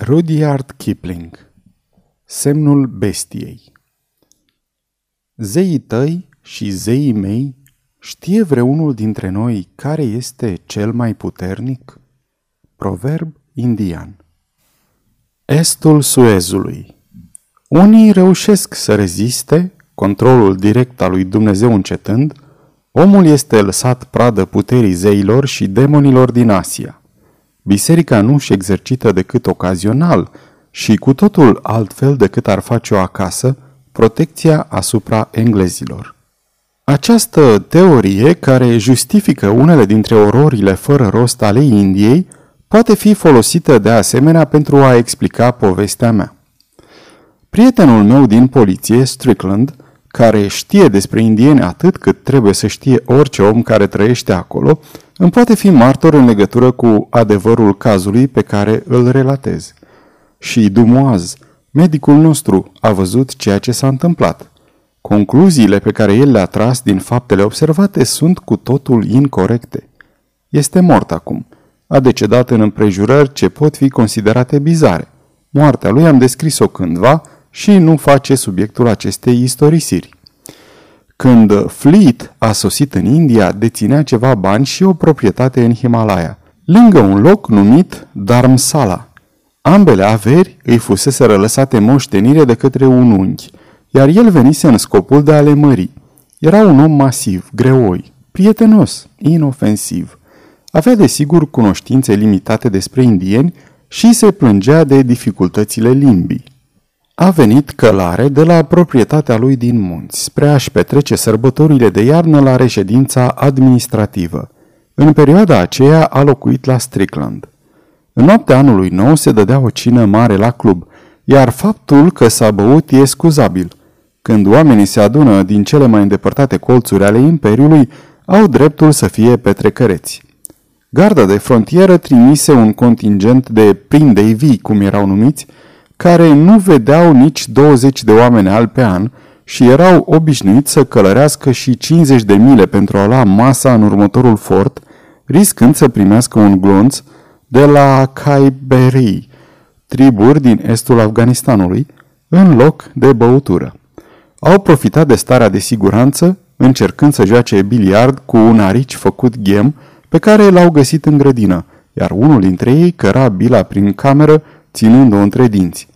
Rudyard Kipling Semnul bestiei. Zeii tăi și zeii mei știe vreunul dintre noi care este cel mai puternic? Proverb indian. Estul Suezului. Unii reușesc să reziste, controlul direct al lui Dumnezeu încetând, omul este lăsat pradă puterii zeilor și demonilor din Asia – Biserica nu își exercită decât ocazional și cu totul altfel decât ar face-o acasă, protecția asupra englezilor. Această teorie, care justifică unele dintre ororile fără rost ale Indiei, poate fi folosită de asemenea pentru a explica povestea mea. Prietenul meu din poliție, Strickland, care știe despre indieni atât cât trebuie să știe orice om care trăiește acolo, îmi poate fi martor în legătură cu adevărul cazului pe care îl relatez. Și Dumoaz, medicul nostru, a văzut ceea ce s-a întâmplat. Concluziile pe care el le-a tras din faptele observate sunt cu totul incorrecte. Este mort acum. A decedat în împrejurări ce pot fi considerate bizare. Moartea lui am descris-o cândva și nu face subiectul acestei istorisiri. Când Fleet a sosit în India, deținea ceva bani și o proprietate în Himalaya, lângă un loc numit Dharmsala. Ambele averi îi fusese lăsate moștenire de către un unchi, iar el venise în scopul de a le mări. Era un om masiv, greoi, prietenos, inofensiv. Avea desigur cunoștințe limitate despre indieni și se plângea de dificultățile limbii. A venit călare de la proprietatea lui din munți, spre a-și petrece sărbătorile de iarnă la reședința administrativă. În perioada aceea a locuit la Strickland. În noaptea anului nou se dădea o cină mare la club, iar faptul că s-a băut e scuzabil. Când oamenii se adună din cele mai îndepărtate colțuri ale Imperiului, au dreptul să fie petrecăreți. Garda de frontieră trimise un contingent de prindei vii, cum erau numiți, care nu vedeau nici 20 de oameni al pe an și erau obișnuiți să călărească și 50 de mile pentru a lua masa în următorul fort, riscând să primească un glonț de la Kaiberi, triburi din estul Afganistanului, în loc de băutură. Au profitat de starea de siguranță, încercând să joace biliard cu un arici făcut ghem pe care l-au găsit în grădină, iar unul dintre ei căra bila prin cameră ținând-o între dinți.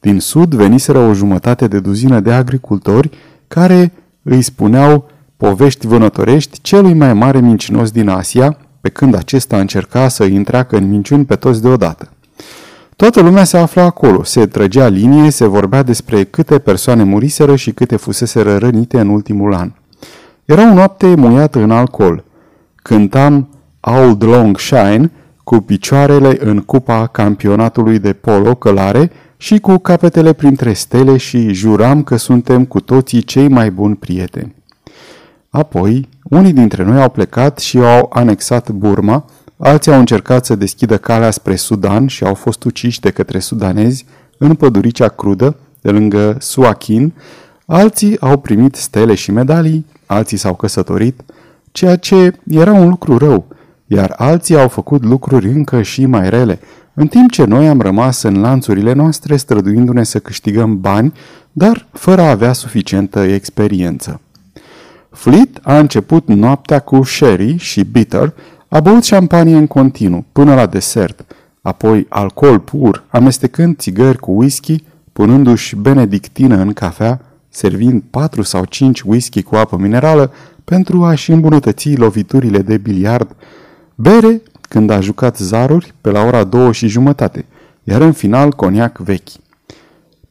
Din sud veniseră o jumătate de duzină de agricultori care îi spuneau povești vânătorești celui mai mare mincinos din Asia, pe când acesta încerca să îi întreacă în minciuni pe toți deodată. Toată lumea se afla acolo, se trăgea linie, se vorbea despre câte persoane muriseră și câte fuseseră rănite în ultimul an. Era o noapte muiată în alcool. Cântam Old Long Shine cu picioarele în cupa campionatului de polo călare și cu capetele printre stele și juram că suntem cu toții cei mai buni prieteni. Apoi, unii dintre noi au plecat și au anexat Burma, alții au încercat să deschidă calea spre Sudan și au fost uciși de către sudanezi în păduricea crudă, de lângă Suakin, alții au primit stele și medalii, alții s-au căsătorit, ceea ce era un lucru rău – iar alții au făcut lucruri încă și mai rele, în timp ce noi am rămas în lanțurile noastre străduindu-ne să câștigăm bani, dar fără a avea suficientă experiență. Fleet a început noaptea cu sherry și bitter, a băut șampanie în continuu, până la desert, apoi alcool pur, amestecând țigări cu whisky, punându-și benedictină în cafea, servind patru sau cinci whisky cu apă minerală pentru a-și îmbunătăți loviturile de biliard Bere când a jucat zaruri pe la ora două și jumătate, iar în final coniac vechi.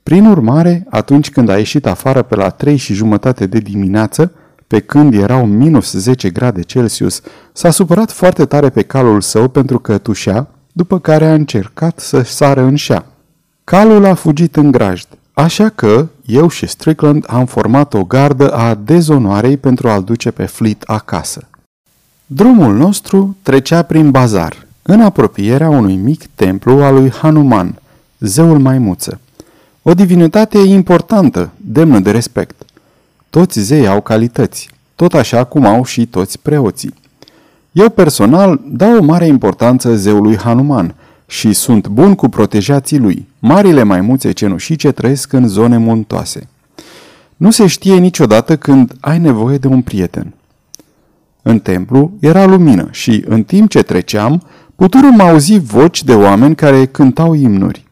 Prin urmare, atunci când a ieșit afară pe la trei și jumătate de dimineață, pe când erau minus 10 grade Celsius, s-a supărat foarte tare pe calul său pentru că tușea, după care a încercat să sară în șea. Calul a fugit în grajd, așa că eu și Strickland am format o gardă a dezonoarei pentru a-l duce pe Fleet acasă. Drumul nostru trecea prin bazar, în apropierea unui mic templu al lui Hanuman, zeul maimuță. O divinitate importantă, demnă de respect. Toți zei au calități, tot așa cum au și toți preoții. Eu personal dau o mare importanță zeului Hanuman și sunt bun cu protejații lui, marile maimuțe cenușice trăiesc în zone muntoase. Nu se știe niciodată când ai nevoie de un prieten. În templu era lumină și, în timp ce treceam, puturum auzi voci de oameni care cântau imnuri.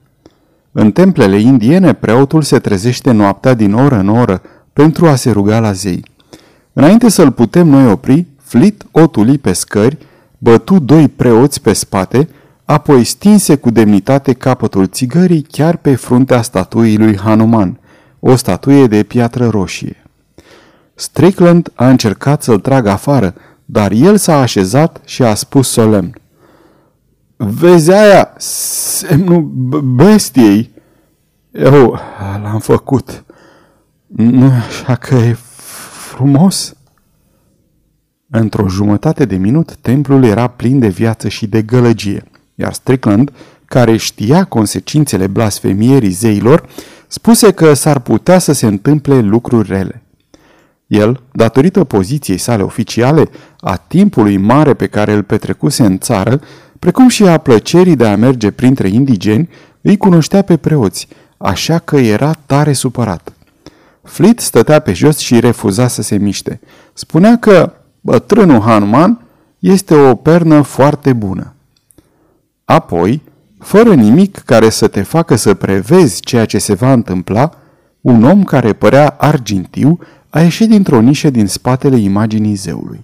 În templele indiene, preotul se trezește noaptea din oră în oră pentru a se ruga la zei. Înainte să-l putem noi opri, Flit o tuli pe scări, bătu doi preoți pe spate, apoi stinse cu demnitate capătul țigării chiar pe fruntea statuii lui Hanuman, o statuie de piatră roșie. Strickland a încercat să-l tragă afară, dar el s-a așezat și a spus solemn. Vezi aia, semnul bestiei? Eu l-am făcut. Nu așa că e frumos? Într-o jumătate de minut, templul era plin de viață și de gălăgie, iar Strickland, care știa consecințele blasfemierii zeilor, spuse că s-ar putea să se întâmple lucruri rele. El, datorită poziției sale oficiale, a timpului mare pe care îl petrecuse în țară, precum și a plăcerii de a merge printre indigeni, îi cunoștea pe preoți, așa că era tare supărat. Flit stătea pe jos și refuza să se miște. Spunea că bătrânul Hanuman este o pernă foarte bună. Apoi, fără nimic care să te facă să prevezi ceea ce se va întâmpla, un om care părea argintiu a ieșit dintr-o nișă din spatele imaginii zeului.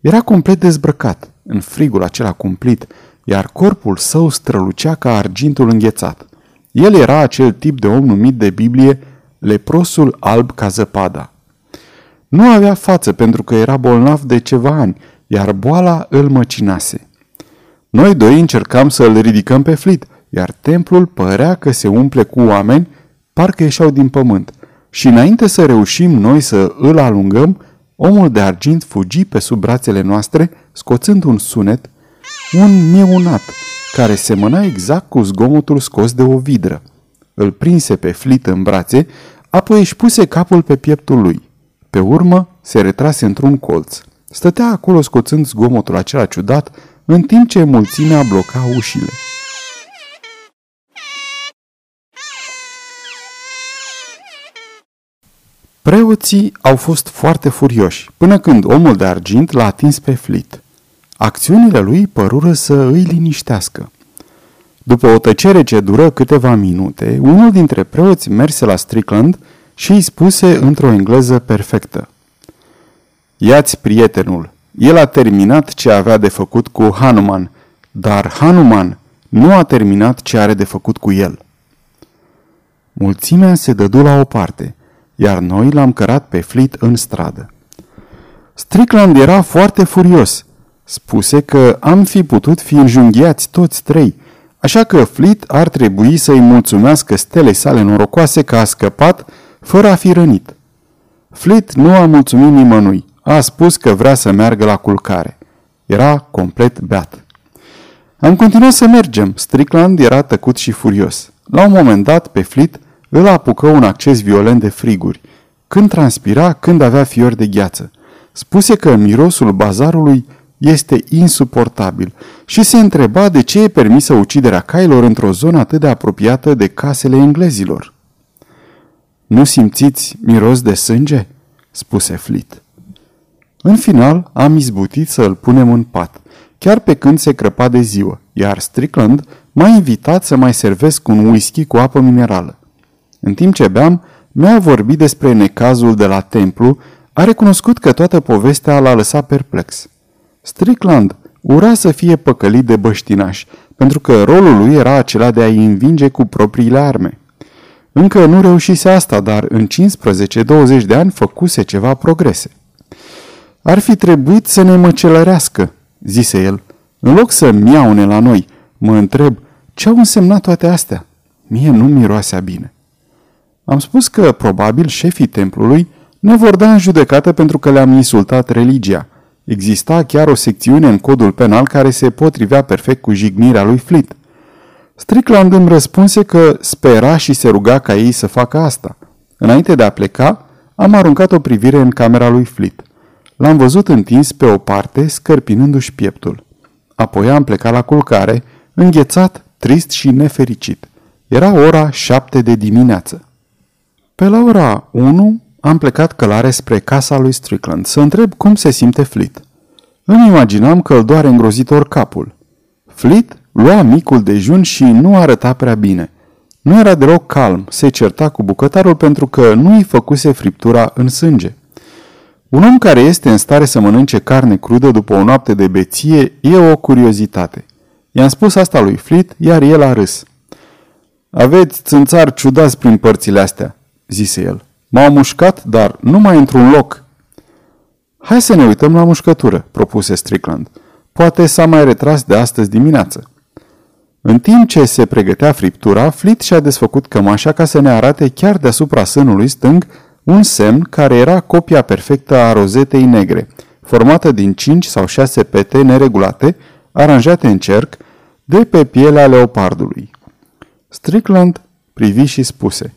Era complet dezbrăcat, în frigul acela cumplit, iar corpul său strălucea ca argintul înghețat. El era acel tip de om numit de Biblie leprosul alb ca zăpada. Nu avea față pentru că era bolnav de ceva ani, iar boala îl măcinase. Noi doi încercam să îl ridicăm pe flit, iar templul părea că se umple cu oameni, parcă ieșeau din pământ. Și înainte să reușim noi să îl alungăm, omul de argint fugi pe sub brațele noastre, scoțând un sunet, un mieunat, care semăna exact cu zgomotul scos de o vidră. Îl prinse pe flit în brațe, apoi își puse capul pe pieptul lui. Pe urmă se retrase într-un colț. Stătea acolo scoțând zgomotul acela ciudat, în timp ce mulțimea bloca ușile. Preoții au fost foarte furioși, până când omul de argint l-a atins pe flit. Acțiunile lui părură să îi liniștească. După o tăcere ce dură câteva minute, unul dintre preoți merse la Strickland și îi spuse într-o engleză perfectă. Iați prietenul, el a terminat ce avea de făcut cu Hanuman, dar Hanuman nu a terminat ce are de făcut cu el. Mulțimea se dădu la o parte, iar noi l-am cărat pe Flit în stradă. Strickland era foarte furios. Spuse că am fi putut fi înjunghiați toți trei, așa că Flit ar trebui să-i mulțumească stelei sale norocoase că a scăpat fără a fi rănit. Flit nu a mulțumit nimănui. A spus că vrea să meargă la culcare. Era complet beat. Am continuat să mergem. Strickland era tăcut și furios. La un moment dat, pe Flit, îl apucă un acces violent de friguri. Când transpira, când avea fiori de gheață. Spuse că mirosul bazarului este insuportabil și se întreba de ce e permisă uciderea cailor într-o zonă atât de apropiată de casele englezilor. Nu simțiți miros de sânge?" spuse Flit. În final, am izbutit să îl punem în pat, chiar pe când se crăpa de ziua, iar Strickland m-a invitat să mai servesc un whisky cu apă minerală. În timp ce beam, mi-a vorbit despre necazul de la templu, a recunoscut că toată povestea l-a lăsat perplex. Strickland ura să fie păcălit de băștinași, pentru că rolul lui era acela de a-i învinge cu propriile arme. Încă nu reușise asta, dar în 15-20 de ani făcuse ceva progrese. Ar fi trebuit să ne măcelărească, zise el. În loc să miaune la noi, mă întreb, ce au însemnat toate astea? Mie nu miroasea bine. Am spus că, probabil, șefii templului ne vor da în judecată pentru că le-am insultat religia. Exista chiar o secțiune în codul penal care se potrivea perfect cu jignirea lui Flit. Strickland îmi răspunse că spera și se ruga ca ei să facă asta. Înainte de a pleca, am aruncat o privire în camera lui Flit. L-am văzut întins pe o parte, scărpinându-și pieptul. Apoi am plecat la culcare, înghețat trist și nefericit. Era ora șapte de dimineață. Pe la ora 1 am plecat călare spre casa lui Strickland să întreb cum se simte Fleet. Îmi imaginam că îl doare îngrozitor capul. Fleet lua micul dejun și nu arăta prea bine. Nu era deloc calm, se certa cu bucătarul pentru că nu îi făcuse friptura în sânge. Un om care este în stare să mănânce carne crudă după o noapte de beție e o curiozitate. I-am spus asta lui Fleet, iar el a râs. Aveți țânțari ciudați prin părțile astea, zise el. M-au mușcat, dar numai într-un loc. Hai să ne uităm la mușcătură, propuse Strickland. Poate s-a mai retras de astăzi dimineață. În timp ce se pregătea friptura, Flit și-a desfăcut cămașa ca să ne arate chiar deasupra sânului stâng un semn care era copia perfectă a rozetei negre, formată din cinci sau șase pete neregulate, aranjate în cerc, de pe pielea leopardului. Strickland privi și spuse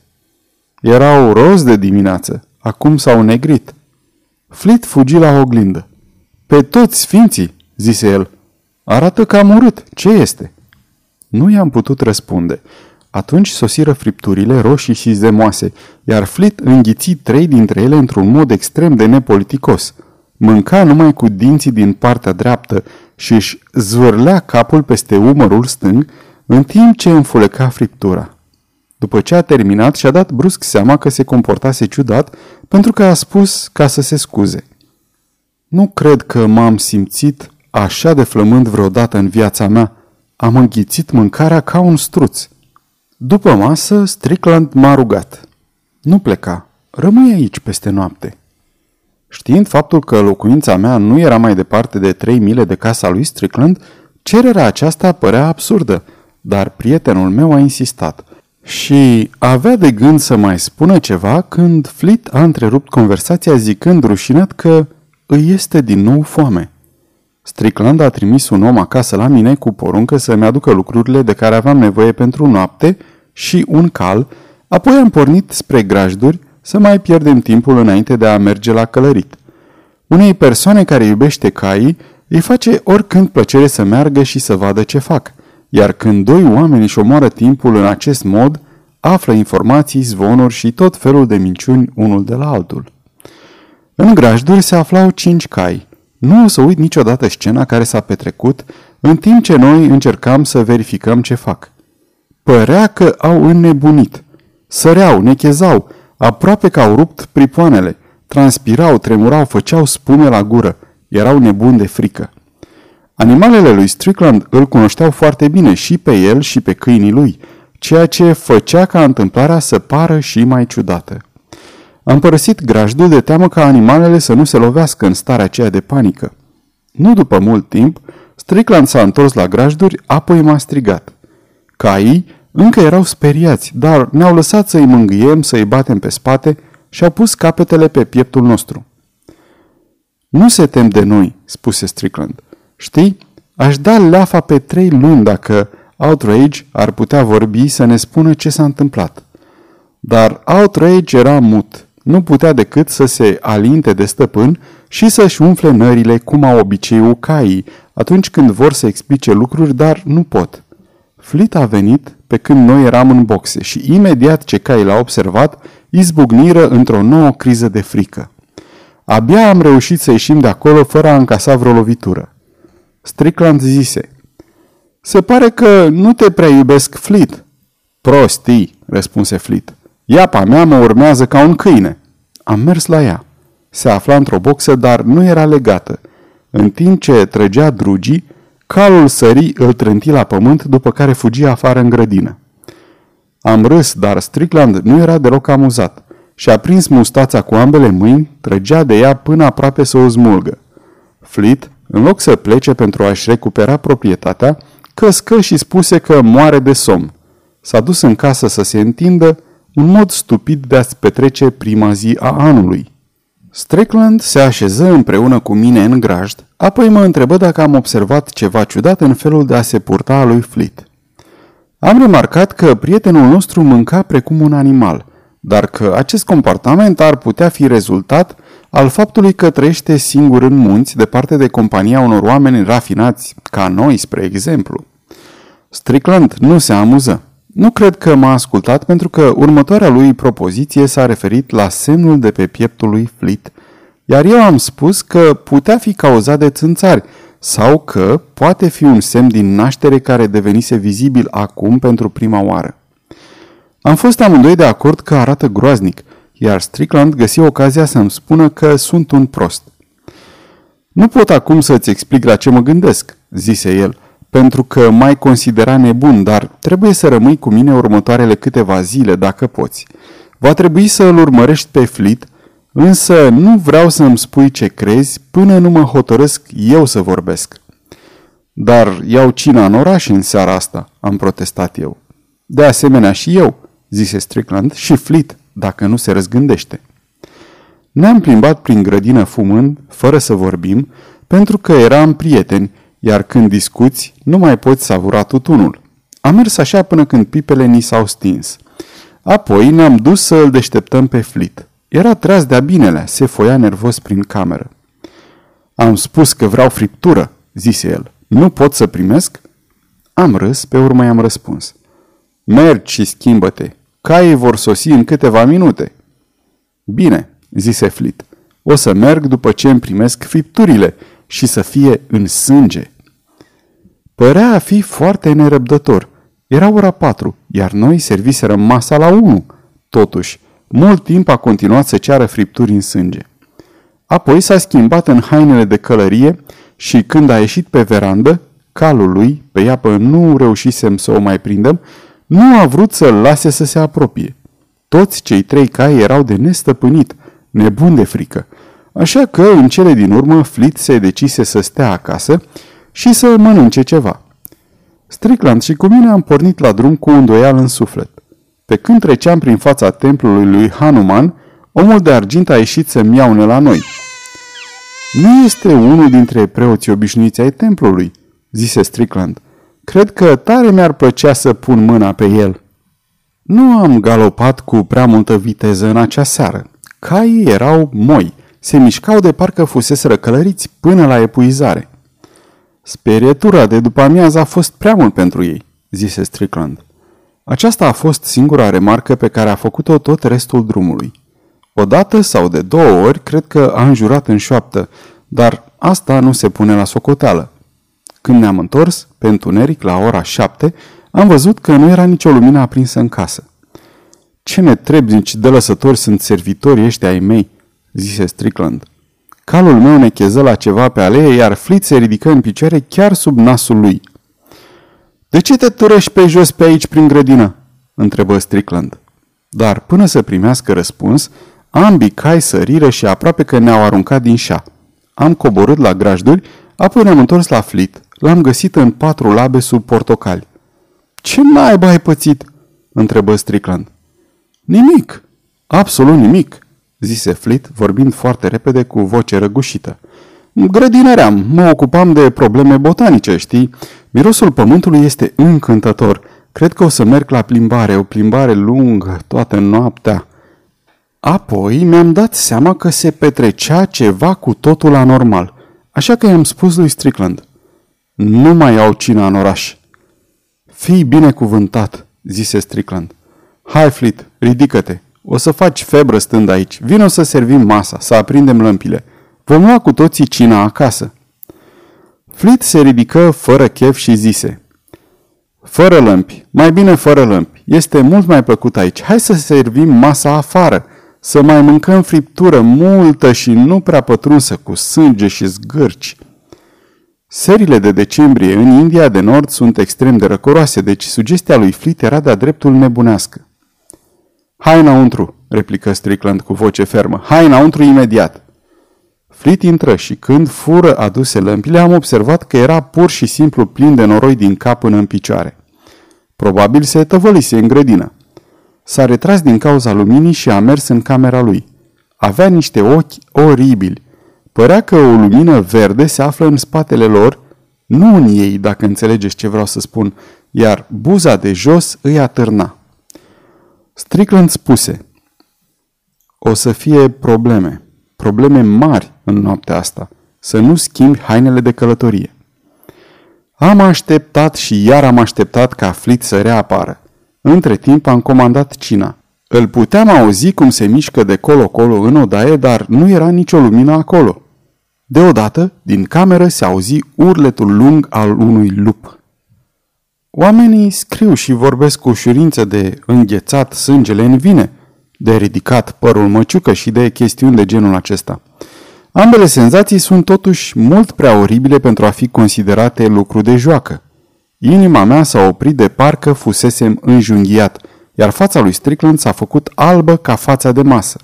Erau roz de dimineață, acum s-au negrit. Flit fugi la oglindă. Pe toți sfinții, zise el. Arată cam urât. Ce este? Nu i-am putut răspunde. Atunci sosiră fripturile roșii și zemoase, iar Flit înghiți trei dintre ele într-un mod extrem de nepoliticos. Mânca numai cu dinții din partea dreaptă și își zvârlea capul peste umărul stâng, în timp ce înfuleca friptura. După ce a terminat, și-a dat brusc seama că se comportase ciudat pentru că a spus ca să se scuze. Nu cred că m-am simțit așa de flămând vreodată în viața mea. Am înghițit mâncarea ca un struț. După masă, Strickland m-a rugat. Nu pleca, rămâi aici peste noapte. Știind faptul că locuința mea nu era mai departe de trei mile de casa lui Strickland, cererea aceasta părea absurdă, dar prietenul meu a insistat și avea de gând să mai spună ceva când Flit a întrerupt conversația zicând rușinat că îi este din nou foame. Strickland a trimis un om acasă la mine cu poruncă să-mi aducă lucrurile de care aveam nevoie pentru noapte și un cal, apoi am pornit spre grajduri să mai pierdem timpul înainte de a merge la călărit. Unei persoane care iubește caii îi face oricând plăcere să meargă și să vadă ce fac, iar când doi oameni își omoară timpul în acest mod, află informații, zvonuri și tot felul de minciuni unul de la altul. În grajduri se aflau cinci cai. Nu o să uit niciodată scena care s-a petrecut în timp ce noi încercam să verificăm ce fac. Părea că au înnebunit. Săreau, nechezau, aproape că au rupt pripoanele. Transpirau, tremurau, făceau spume la gură. Erau nebuni de frică. Animalele lui Strickland îl cunoșteau foarte bine și pe el și pe câinii lui, ceea ce făcea ca întâmplarea să pară și mai ciudată. Am părăsit grajdul de teamă ca animalele să nu se lovească în starea aceea de panică. Nu după mult timp, Strickland s-a întors la grajduri, apoi m-a strigat. Caii încă erau speriați, dar ne-au lăsat să-i mângâiem, să-i batem pe spate și au pus capetele pe pieptul nostru. Nu se tem de noi, spuse Strickland. Știi, aș da leafa pe trei luni dacă Outrage ar putea vorbi să ne spună ce s-a întâmplat. Dar Outrage era mut, nu putea decât să se alinte de stăpân și să-și umfle nările cum au obiceiul caii atunci când vor să explice lucruri, dar nu pot. Flit a venit pe când noi eram în boxe și imediat ce caii l-a observat, izbucniră într-o nouă criză de frică. Abia am reușit să ieșim de acolo fără a încasa vreo lovitură. Strickland zise, Se pare că nu te prea iubesc Flit. Prostii, răspunse Flit. Iapa mea mă urmează ca un câine. Am mers la ea. Se afla într-o boxă, dar nu era legată. În timp ce trăgea drugii, calul sării îl trânti la pământ, după care fugi afară în grădină. Am râs, dar Strickland nu era deloc amuzat. Și-a prins mustața cu ambele mâini, trăgea de ea până aproape să o smulgă. Flit, în loc să plece pentru a-și recupera proprietatea, căscă și spuse că moare de somn. S-a dus în casă să se întindă, un mod stupid de a-ți petrece prima zi a anului. Strickland se așeză împreună cu mine în grajd, apoi mă întrebă dacă am observat ceva ciudat în felul de a se purta a lui Flit. Am remarcat că prietenul nostru mânca precum un animal, dar că acest comportament ar putea fi rezultat al faptului că trăiește singur în munți, departe de compania unor oameni rafinați, ca noi, spre exemplu. Strickland nu se amuză. Nu cred că m-a ascultat pentru că următoarea lui propoziție s-a referit la semnul de pe pieptul lui Fleet, iar eu am spus că putea fi cauzat de țânțari sau că poate fi un semn din naștere care devenise vizibil acum pentru prima oară. Am fost amândoi de acord că arată groaznic, iar Strickland găsi ocazia să-mi spună că sunt un prost. Nu pot acum să-ți explic la ce mă gândesc, zise el, pentru că mai considera nebun, dar trebuie să rămâi cu mine următoarele câteva zile, dacă poți. Va trebui să îl urmărești pe Flit, însă nu vreau să-mi spui ce crezi până nu mă hotărăsc eu să vorbesc. Dar iau cina în oraș în seara asta, am protestat eu. De asemenea și eu, zise Strickland, și Flit, dacă nu se răzgândește. Ne-am plimbat prin grădină fumând, fără să vorbim, pentru că eram prieteni, iar când discuți, nu mai poți savura tutunul. Am mers așa până când pipele ni s-au stins. Apoi ne-am dus să îl deșteptăm pe Flit. Era treaz de-a binelea, se foia nervos prin cameră. Am spus că vreau friptură, zise el. Nu pot să primesc? Am râs, pe urmă i-am răspuns. Mergi și schimbă-te. Caii vor sosi în câteva minute. Bine, zise Flit. O să merg după ce îmi primesc fripturile și să fie în sânge. Părea a fi foarte nerăbdător. Era ora patru, iar noi serviserăm masa la unu. Totuși, mult timp a continuat să ceară fripturi în sânge. Apoi s-a schimbat în hainele de călărie și când a ieșit pe verandă, calul lui, pe iapă nu reușisem să o mai prindem, nu a vrut să-l lase să se apropie. Toți cei trei cai erau de nestăpânit, nebun de frică. Așa că, în cele din urmă, Flit se decise să stea acasă și să mănânce ceva. Strickland și cu mine am pornit la drum cu un doial în suflet. Pe când treceam prin fața templului lui Hanuman, omul de argint a ieșit să-mi iaune la noi. Nu este unul dintre preoții obișnuiți ai templului, zise Strickland. Cred că tare mi-ar plăcea să pun mâna pe el. Nu am galopat cu prea multă viteză în acea seară. Caii erau moi, se mișcau de parcă fusese răcălăriți până la epuizare. Sperietura de după amiază a fost prea mult pentru ei, zise Strickland. Aceasta a fost singura remarcă pe care a făcut-o tot restul drumului. O dată sau de două ori cred că a înjurat în șoaptă, dar asta nu se pune la socoteală. Când ne-am întors, pe întuneric, la ora șapte, am văzut că nu era nicio lumină aprinsă în casă. Ce netrebnici de lăsători sunt servitorii ăștia ai mei, zise Strickland. Calul meu necheză la ceva pe alee, iar Flit se ridică în picioare chiar sub nasul lui. De ce te turești pe jos pe aici prin grădină?" întrebă Strickland. Dar până să primească răspuns, ambii cai săriră și aproape că ne-au aruncat din șa. Am coborât la grajduri, apoi ne-am întors la Flit. L-am găsit în patru labe sub portocali. Ce naiba ai pățit?" întrebă Strickland. Nimic, absolut nimic, zise Flit, vorbind foarte repede cu voce răgușită. Grădinăream, mă ocupam de probleme botanice, știi? Mirosul pământului este încântător. Cred că o să merg la plimbare, o plimbare lungă, toată noaptea. Apoi mi-am dat seama că se petrecea ceva cu totul anormal, așa că i-am spus lui Strickland. Nu mai au cina în oraș. Fii binecuvântat, zise Strickland. Hai, Flit, ridică-te. O să faci febră stând aici. Vino să servim masa, să aprindem lămpile. Vom lua cu toții cina acasă. Flit se ridică fără chef și zise. Fără lămpi, mai bine fără lămpi. Este mult mai plăcut aici. Hai să servim masa afară, să mai mâncăm friptură multă și nu prea pătrunsă cu sânge și zgârci. Serile de decembrie în India de Nord sunt extrem de răcoroase, deci sugestia lui Flit era de-a dreptul nebunească. Hai înăuntru, replică Strickland cu voce fermă. Hai înăuntru imediat. Flit intră și când fură aduse lămpile, am observat că era pur și simplu plin de noroi din cap până în picioare. Probabil se tăvălise în grădină. S-a retras din cauza luminii și a mers în camera lui. Avea niște ochi oribili. Părea că o lumină verde se află în spatele lor, nu în ei, dacă înțelegeți ce vreau să spun, iar buza de jos îi atârna. Strickland spuse, o să fie probleme, probleme mari în noaptea asta, să nu schimbi hainele de călătorie. Am așteptat și iar am așteptat ca Flit să reapară. Între timp am comandat cina. Îl puteam auzi cum se mișcă de colo-colo în odaie, dar nu era nicio lumină acolo. Deodată, din cameră se auzi urletul lung al unui lup. Oamenii scriu și vorbesc cu ușurință de înghețat sângele în vine, de ridicat părul măciucă și de chestiuni de genul acesta. Ambele senzații sunt totuși mult prea oribile pentru a fi considerate lucru de joacă. Inima mea s-a oprit de parcă fusesem înjunghiat, iar fața lui Strickland s-a făcut albă ca fața de masă.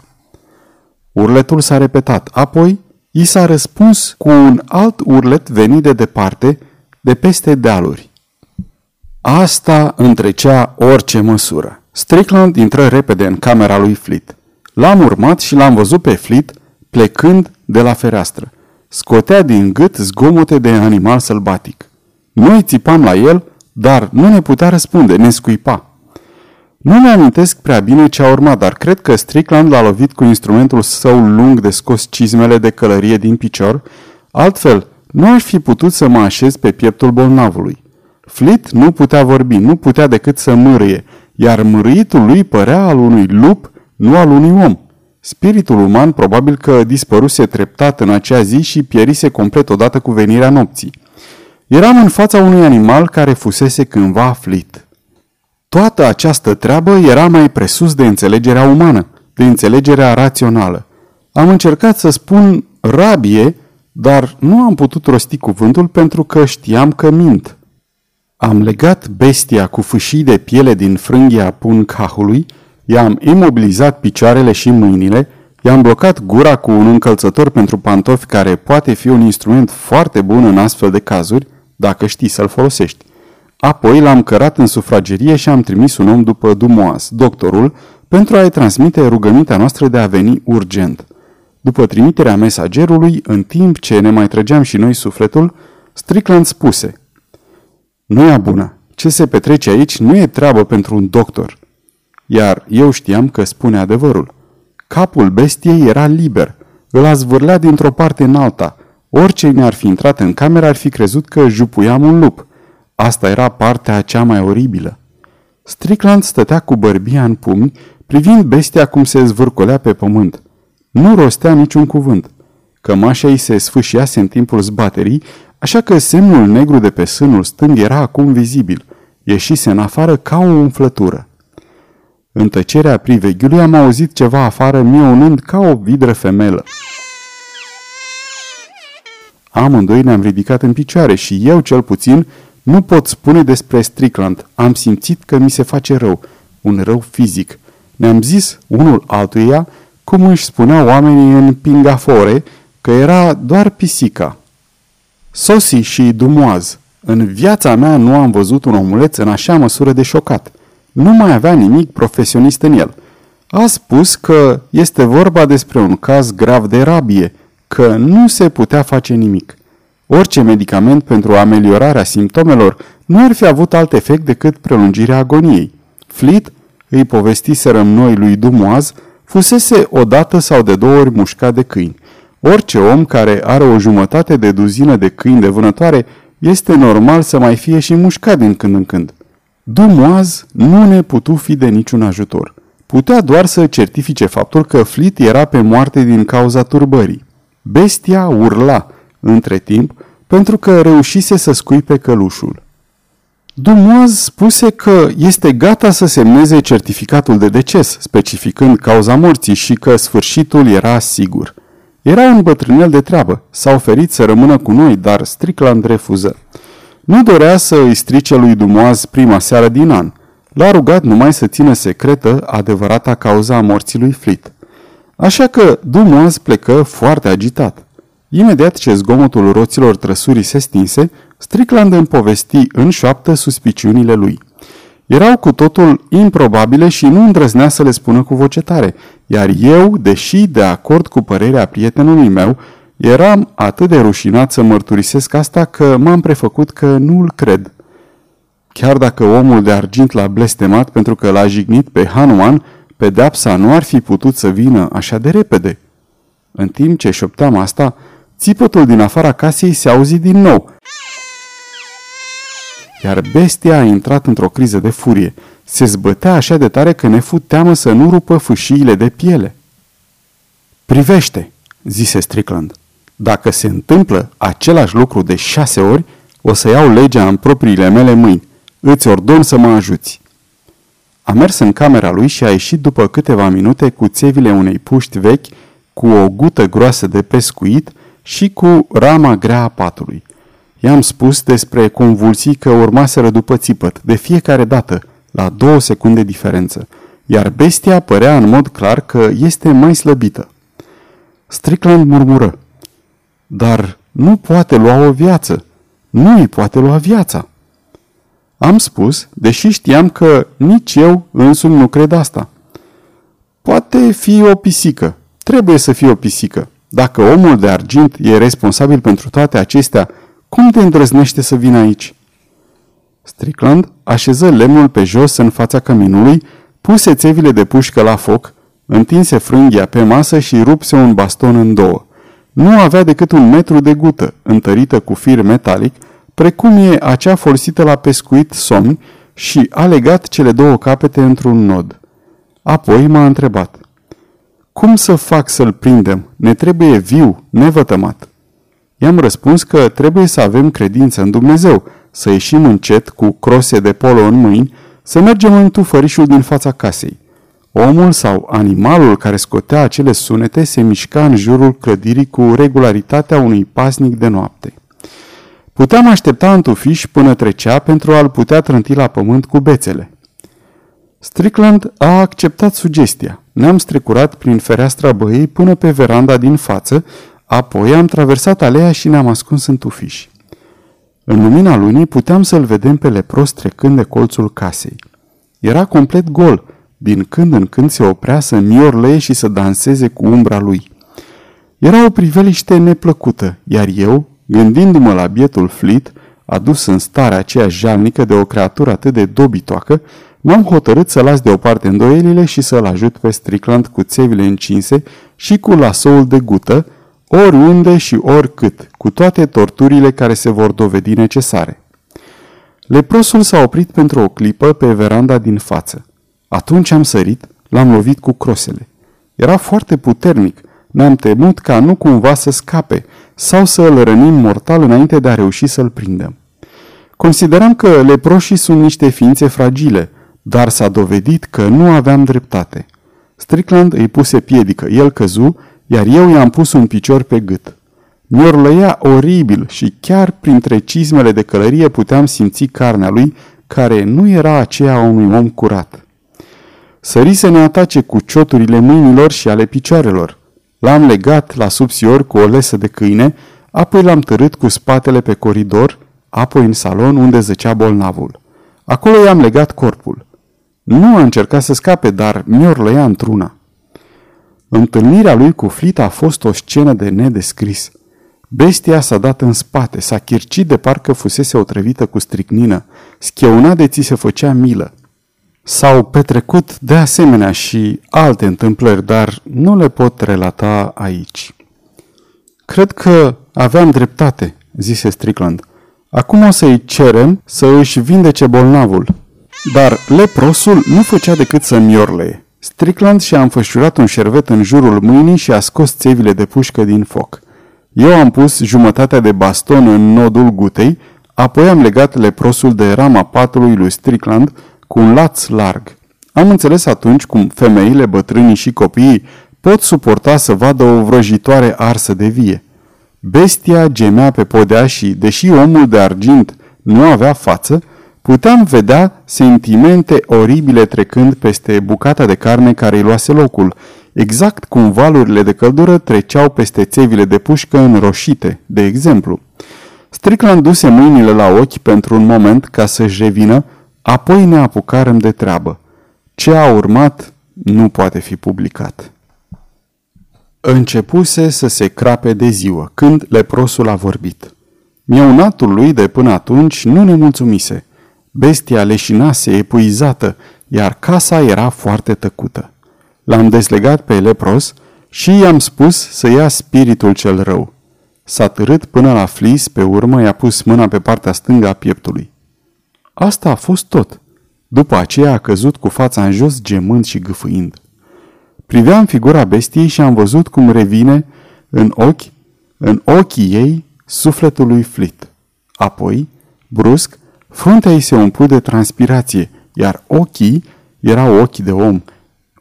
Urletul s-a repetat, apoi i s-a răspuns cu un alt urlet venit de departe, de peste dealuri. Asta întrecea orice măsură. Strickland intră repede în camera lui Fleet. L-am urmat și l-am văzut pe Fleet plecând de la fereastră. Scotea din gât zgomote de animal sălbatic. Noi țipam la el, dar nu ne putea răspunde, ne scuipa. Nu mi amintesc prea bine ce a urmat, dar cred că Strickland l-a lovit cu instrumentul său lung de scos cizmele de călărie din picior, altfel nu aș fi putut să mă așez pe pieptul bolnavului. Flit nu putea vorbi, nu putea decât să mârâie, iar mârâitul lui părea al unui lup, nu al unui om. Spiritul uman probabil că dispăruse treptat în acea zi și pierise complet odată cu venirea nopții. Eram în fața unui animal care fusese cândva flit. Toată această treabă era mai presus de înțelegerea umană, de înțelegerea rațională. Am încercat să spun rabie, dar nu am putut rosti cuvântul pentru că știam că mint. Am legat bestia cu fâșii de piele din frânghia puncahului, i-am imobilizat picioarele și mâinile, i-am blocat gura cu un încălțător pentru pantofi care poate fi un instrument foarte bun în astfel de cazuri, dacă știi să-l folosești. Apoi l-am cărat în sufragerie și am trimis un om după Dumoas, doctorul, pentru a-i transmite rugămintea noastră de a veni urgent. După trimiterea mesagerului, în timp ce ne mai trăgeam și noi sufletul, Strickland spuse Nu e bună. Ce se petrece aici nu e treabă pentru un doctor. Iar eu știam că spune adevărul. Capul bestiei era liber. Îl a zvârlea dintr-o parte în alta. Orice ne-ar fi intrat în cameră ar fi crezut că jupuiam un lup. Asta era partea cea mai oribilă. Strickland stătea cu bărbia în pumni, privind bestia cum se zvârcolea pe pământ. Nu rostea niciun cuvânt. Cămașa ei se sfâșiase în timpul zbaterii, așa că semnul negru de pe sânul stâng era acum vizibil. Ieșise în afară ca o umflătură. În tăcerea priveghiului am auzit ceva afară mionând ca o vidră femelă. Amândoi ne-am ridicat în picioare și eu, cel puțin, nu pot spune despre Strickland. Am simțit că mi se face rău, un rău fizic. Ne-am zis unul altuia cum își spuneau oamenii în Pingafore că era doar pisica. Sosi și Dumoaz. În viața mea nu am văzut un omuleț în așa măsură de șocat. Nu mai avea nimic profesionist în el. A spus că este vorba despre un caz grav de rabie, că nu se putea face nimic. Orice medicament pentru ameliorarea simptomelor nu ar fi avut alt efect decât prelungirea agoniei. Fleet, îi povestiserăm noi lui Dumoaz, fusese odată sau de două ori mușcat de câini. Orice om care are o jumătate de duzină de câini de vânătoare este normal să mai fie și mușcat din când în când. Dumoaz nu ne putu fi de niciun ajutor. Putea doar să certifice faptul că Fleet era pe moarte din cauza turbării. Bestia urla, între timp, pentru că reușise să scuipe călușul. Dumoaz spuse că este gata să semneze certificatul de deces, specificând cauza morții și că sfârșitul era sigur. Era un bătrânel de treabă, s-a oferit să rămână cu noi, dar Strickland refuză. Nu dorea să îi strice lui Dumoaz prima seară din an. L-a rugat numai să țină secretă adevărata cauza a morții lui Fleet. Așa că Dumoaz plecă foarte agitat. Imediat ce zgomotul roților trăsurii se stinse, Strickland îmi povesti în șoaptă suspiciunile lui. Erau cu totul improbabile și nu îndrăznea să le spună cu voce tare, iar eu, deși de acord cu părerea prietenului meu, eram atât de rușinat să mărturisesc asta că m-am prefăcut că nu-l cred. Chiar dacă omul de argint l-a blestemat pentru că l-a jignit pe Hanuman, pedeapsa nu ar fi putut să vină așa de repede. În timp ce șopteam asta, țipătul din afara casei se auzi din nou – iar bestia a intrat într-o criză de furie. Se zbătea așa de tare că ne fu teamă să nu rupă fâșiile de piele. Privește, zise Strickland. Dacă se întâmplă același lucru de șase ori, o să iau legea în propriile mele mâini. Îți ordon să mă ajuți. A mers în camera lui și a ieșit după câteva minute cu țevile unei puști vechi, cu o gută groasă de pescuit și cu rama grea a patului. I-am spus despre convulsii că urmaseră după țipăt, de fiecare dată, la două secunde diferență, iar bestia părea în mod clar că este mai slăbită. Strickland murmură. Dar nu poate lua o viață. Nu îi poate lua viața. Am spus, deși știam că nici eu însumi nu cred asta. Poate fi o pisică. Trebuie să fie o pisică. Dacă omul de argint e responsabil pentru toate acestea, cum te îndrăznește să vină aici? Strickland așeză lemnul pe jos în fața căminului, puse țevile de pușcă la foc, întinse frânghia pe masă și rupse un baston în două. Nu avea decât un metru de gută, întărită cu fir metalic, precum e acea folosită la pescuit somn și a legat cele două capete într-un nod. Apoi m-a întrebat. Cum să fac să-l prindem? Ne trebuie viu, nevătămat. I-am răspuns că trebuie să avem credință în Dumnezeu, să ieșim încet cu crose de polo în mâini, să mergem în tufărișul din fața casei. Omul sau animalul care scotea acele sunete se mișca în jurul clădirii cu regularitatea unui pasnic de noapte. Puteam aștepta în tufiș până trecea pentru a-l putea trânti la pământ cu bețele. Strickland a acceptat sugestia. Ne-am strecurat prin fereastra băii până pe veranda din față, apoi am traversat aleea și ne-am ascuns în tufiș. În lumina lunii puteam să-l vedem pe lepros trecând de colțul casei. Era complet gol, din când în când se oprea să miorlăie și să danseze cu umbra lui. Era o priveliște neplăcută, iar eu, gândindu-mă la bietul flit, adus în starea aceea jalnică de o creatură atât de dobitoacă, m-am hotărât să las deoparte îndoielile și să-l ajut pe Strickland cu țevile încinse și cu lasoul de gută, oriunde și oricât, cu toate torturile care se vor dovedi necesare. Leprosul s-a oprit pentru o clipă pe veranda din față. Atunci am sărit, l-am lovit cu crosele. Era foarte puternic, ne-am temut ca nu cumva să scape sau să îl rănim mortal înainte de a reuși să-l prindem. Consideram că leproșii sunt niște ființe fragile, dar s-a dovedit că nu aveam dreptate. Strickland îi puse piedică, el căzu, iar eu i-am pus un picior pe gât. Mi-orlăia oribil și chiar printre cizmele de călărie puteam simți carnea lui, care nu era aceea a unui om curat. Sări să ne atace cu cioturile mâinilor și ale picioarelor. L-am legat la subsior cu o lesă de câine, apoi l-am târât cu spatele pe coridor, apoi în salon unde zăcea bolnavul. Acolo i-am legat corpul. Nu a încercat să scape, dar mi-or într-una. Întâlnirea lui cu Flita a fost o scenă de nedescris. Bestia s-a dat în spate, s-a chircit de parcă fusese otrăvită cu stricnină, scheuna de ți se făcea milă. S-au petrecut de asemenea și alte întâmplări, dar nu le pot relata aici. Cred că aveam dreptate, zise Strickland. Acum o să-i cerem să își vindece bolnavul. Dar leprosul nu făcea decât să miorlee. Strickland și-a înfășurat un șervet în jurul mâinii și a scos țevile de pușcă din foc. Eu am pus jumătatea de baston în nodul gutei, apoi am legat leprosul de rama patului lui Strickland cu un laț larg. Am înțeles atunci cum femeile, bătrânii și copiii pot suporta să vadă o vrăjitoare arsă de vie. Bestia gemea pe podea și, deși omul de argint nu avea față, puteam vedea sentimente oribile trecând peste bucata de carne care îi luase locul, exact cum valurile de căldură treceau peste țevile de pușcă înroșite, de exemplu. Strickland duse mâinile la ochi pentru un moment ca să-și revină, apoi ne apucarăm de treabă. Ce a urmat nu poate fi publicat. Începuse să se crape de ziua, când leprosul a vorbit. Miaunatul lui de până atunci nu ne mulțumise. Bestia leșinase epuizată, iar casa era foarte tăcută. L-am deslegat pe lepros și i-am spus să ia spiritul cel rău. S-a târât până la flis, pe urmă i-a pus mâna pe partea stângă a pieptului. Asta a fost tot. După aceea a căzut cu fața în jos, gemând și gâfâind. Priveam figura bestiei și am văzut cum revine în ochi, în ochii ei, sufletul lui Flit. Apoi, brusc, fruntea ei se umplu de transpirație, iar ochii erau ochii de om.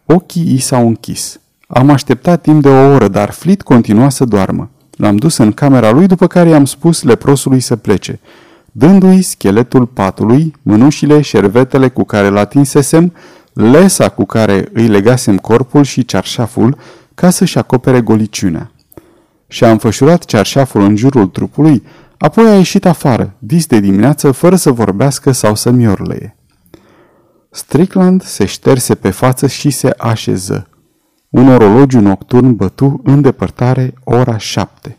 Ochii i s-au închis. Am așteptat timp de o oră, dar Flit continua să doarmă. L-am dus în camera lui, după care i-am spus leprosului să plece, dându-i scheletul patului, mânușile, șervetele cu care l atinsesem, lesa cu care îi legasem corpul și cearșaful ca să-și acopere goliciunea. Și-a înfășurat cearșaful în jurul trupului, apoi a ieșit afară, dis de dimineață, fără să vorbească sau să miorlăie. Strickland se șterse pe față și se așeză. Un orologiu nocturn bătu în depărtare ora șapte.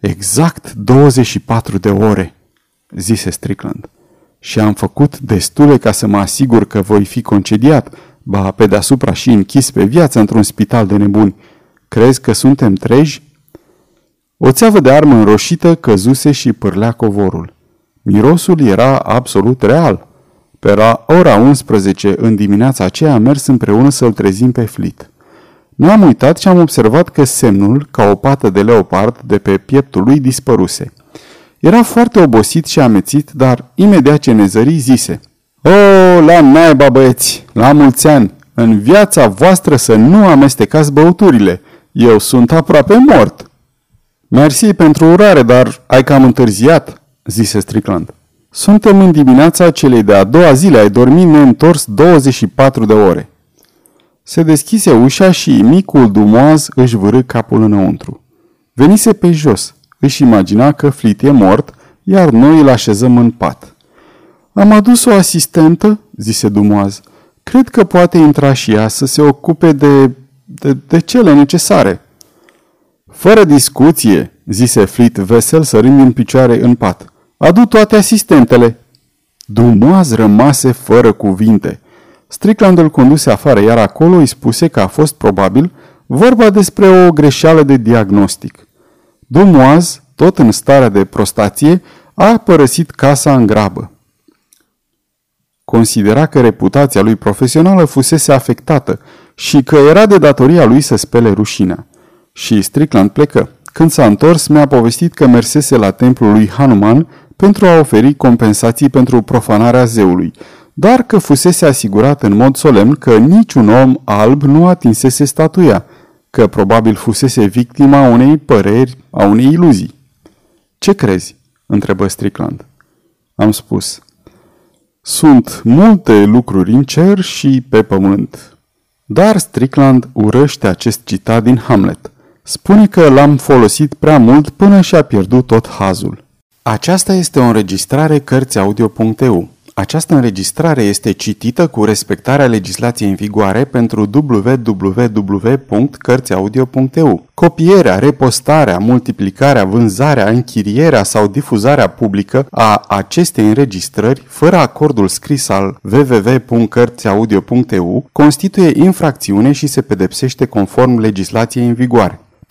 Exact 24 de ore, zise Strickland. Și am făcut destule ca să mă asigur că voi fi concediat, ba pe deasupra și închis pe viață într-un spital de nebuni. Crezi că suntem treji? O țeavă de armă înroșită căzuse și pârlea covorul. Mirosul era absolut real. Pe la ora 11 în dimineața aceea am mers împreună să-l trezim pe flit. Nu am uitat și am observat că semnul, ca o pată de leopard, de pe pieptul lui dispăruse. Era foarte obosit și amețit, dar imediat ce ne zări zise O, la naiba băieți, la mulți ani, în viața voastră să nu amestecați băuturile. Eu sunt aproape mort. Mersi pentru urare, dar ai cam întârziat, zise Strickland. Suntem în dimineața celei de-a doua zile, ai dormit neîntors 24 de ore. Se deschise ușa și micul dumoaz își vârâ capul înăuntru. Venise pe jos. Își imagina că Flit e mort, iar noi îl așezăm în pat. Am adus o asistentă, zise Dumoaz. Cred că poate intra și ea să se ocupe de, de, de cele necesare. Fără discuție, zise Flit vesel sărind în picioare în pat. Adu toate asistentele. Dumoaz rămase fără cuvinte. Strickland îl conduse afară, iar acolo îi spuse că a fost probabil vorba despre o greșeală de diagnostic. Dumoaz, tot în starea de prostație, a părăsit casa în grabă. Considera că reputația lui profesională fusese afectată și că era de datoria lui să spele rușinea. Și Strickland plecă. Când s-a întors, mi-a povestit că mersese la templul lui Hanuman pentru a oferi compensații pentru profanarea zeului, dar că fusese asigurat în mod solemn că niciun om alb nu atinsese statuia, că probabil fusese victima unei păreri, a unei iluzii. Ce crezi?" întrebă Strickland. Am spus. Sunt multe lucruri în cer și pe pământ. Dar Strickland urăște acest citat din Hamlet. Spune că l-am folosit prea mult până și-a pierdut tot hazul. Aceasta este o înregistrare Cărțiaudio.eu. Această înregistrare este citită cu respectarea legislației în vigoare pentru www.cărțiaudio.eu. Copierea, repostarea, multiplicarea, vânzarea, închirierea sau difuzarea publică a acestei înregistrări fără acordul scris al www.cărțiaudio.eu constituie infracțiune și se pedepsește conform legislației în vigoare.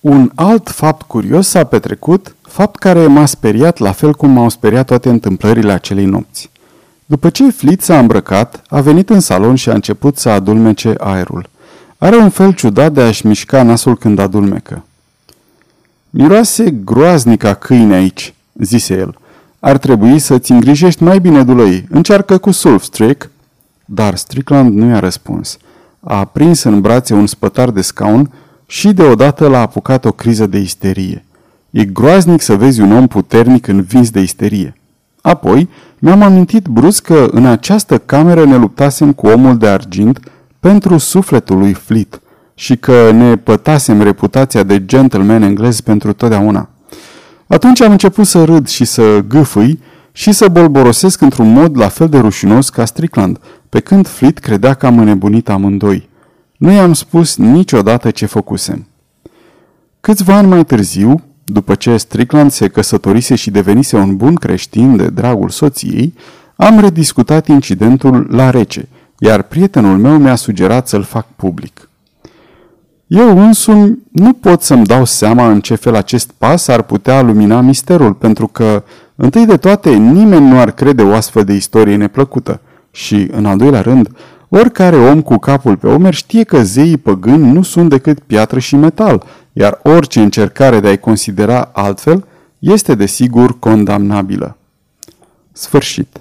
Un alt fapt curios s-a petrecut Fapt care m-a speriat la fel cum m-au speriat toate întâmplările acelei nopți. După ce Flit s-a îmbrăcat, a venit în salon și a început să adulmece aerul. Are un fel ciudat de a-și mișca nasul când adulmecă. Miroase groaznic a câine aici, zise el. Ar trebui să-ți îngrijești mai bine dulăi. Încearcă cu sulf, Strick. Dar Strickland nu i-a răspuns. A prins în brațe un spătar de scaun și deodată l-a apucat o criză de isterie. E groaznic să vezi un om puternic învins de isterie. Apoi, mi-am amintit brusc că în această cameră ne luptasem cu omul de argint pentru sufletul lui Flit și că ne pătasem reputația de gentleman englez pentru totdeauna. Atunci am început să râd și să gâfâi și să bolborosesc într-un mod la fel de rușinos ca Strickland, pe când Flit credea că am înnebunit amândoi. Nu i-am spus niciodată ce făcusem. Câțiva ani mai târziu, după ce Strickland se căsătorise și devenise un bun creștin de dragul soției, am rediscutat incidentul la rece, iar prietenul meu mi-a sugerat să-l fac public. Eu însumi nu pot să-mi dau seama în ce fel acest pas ar putea lumina misterul, pentru că, întâi de toate, nimeni nu ar crede o astfel de istorie neplăcută și, în al doilea rând, oricare om cu capul pe omer știe că zeii păgâni nu sunt decât piatră și metal, iar orice încercare de a-i considera altfel este desigur condamnabilă. Sfârșit.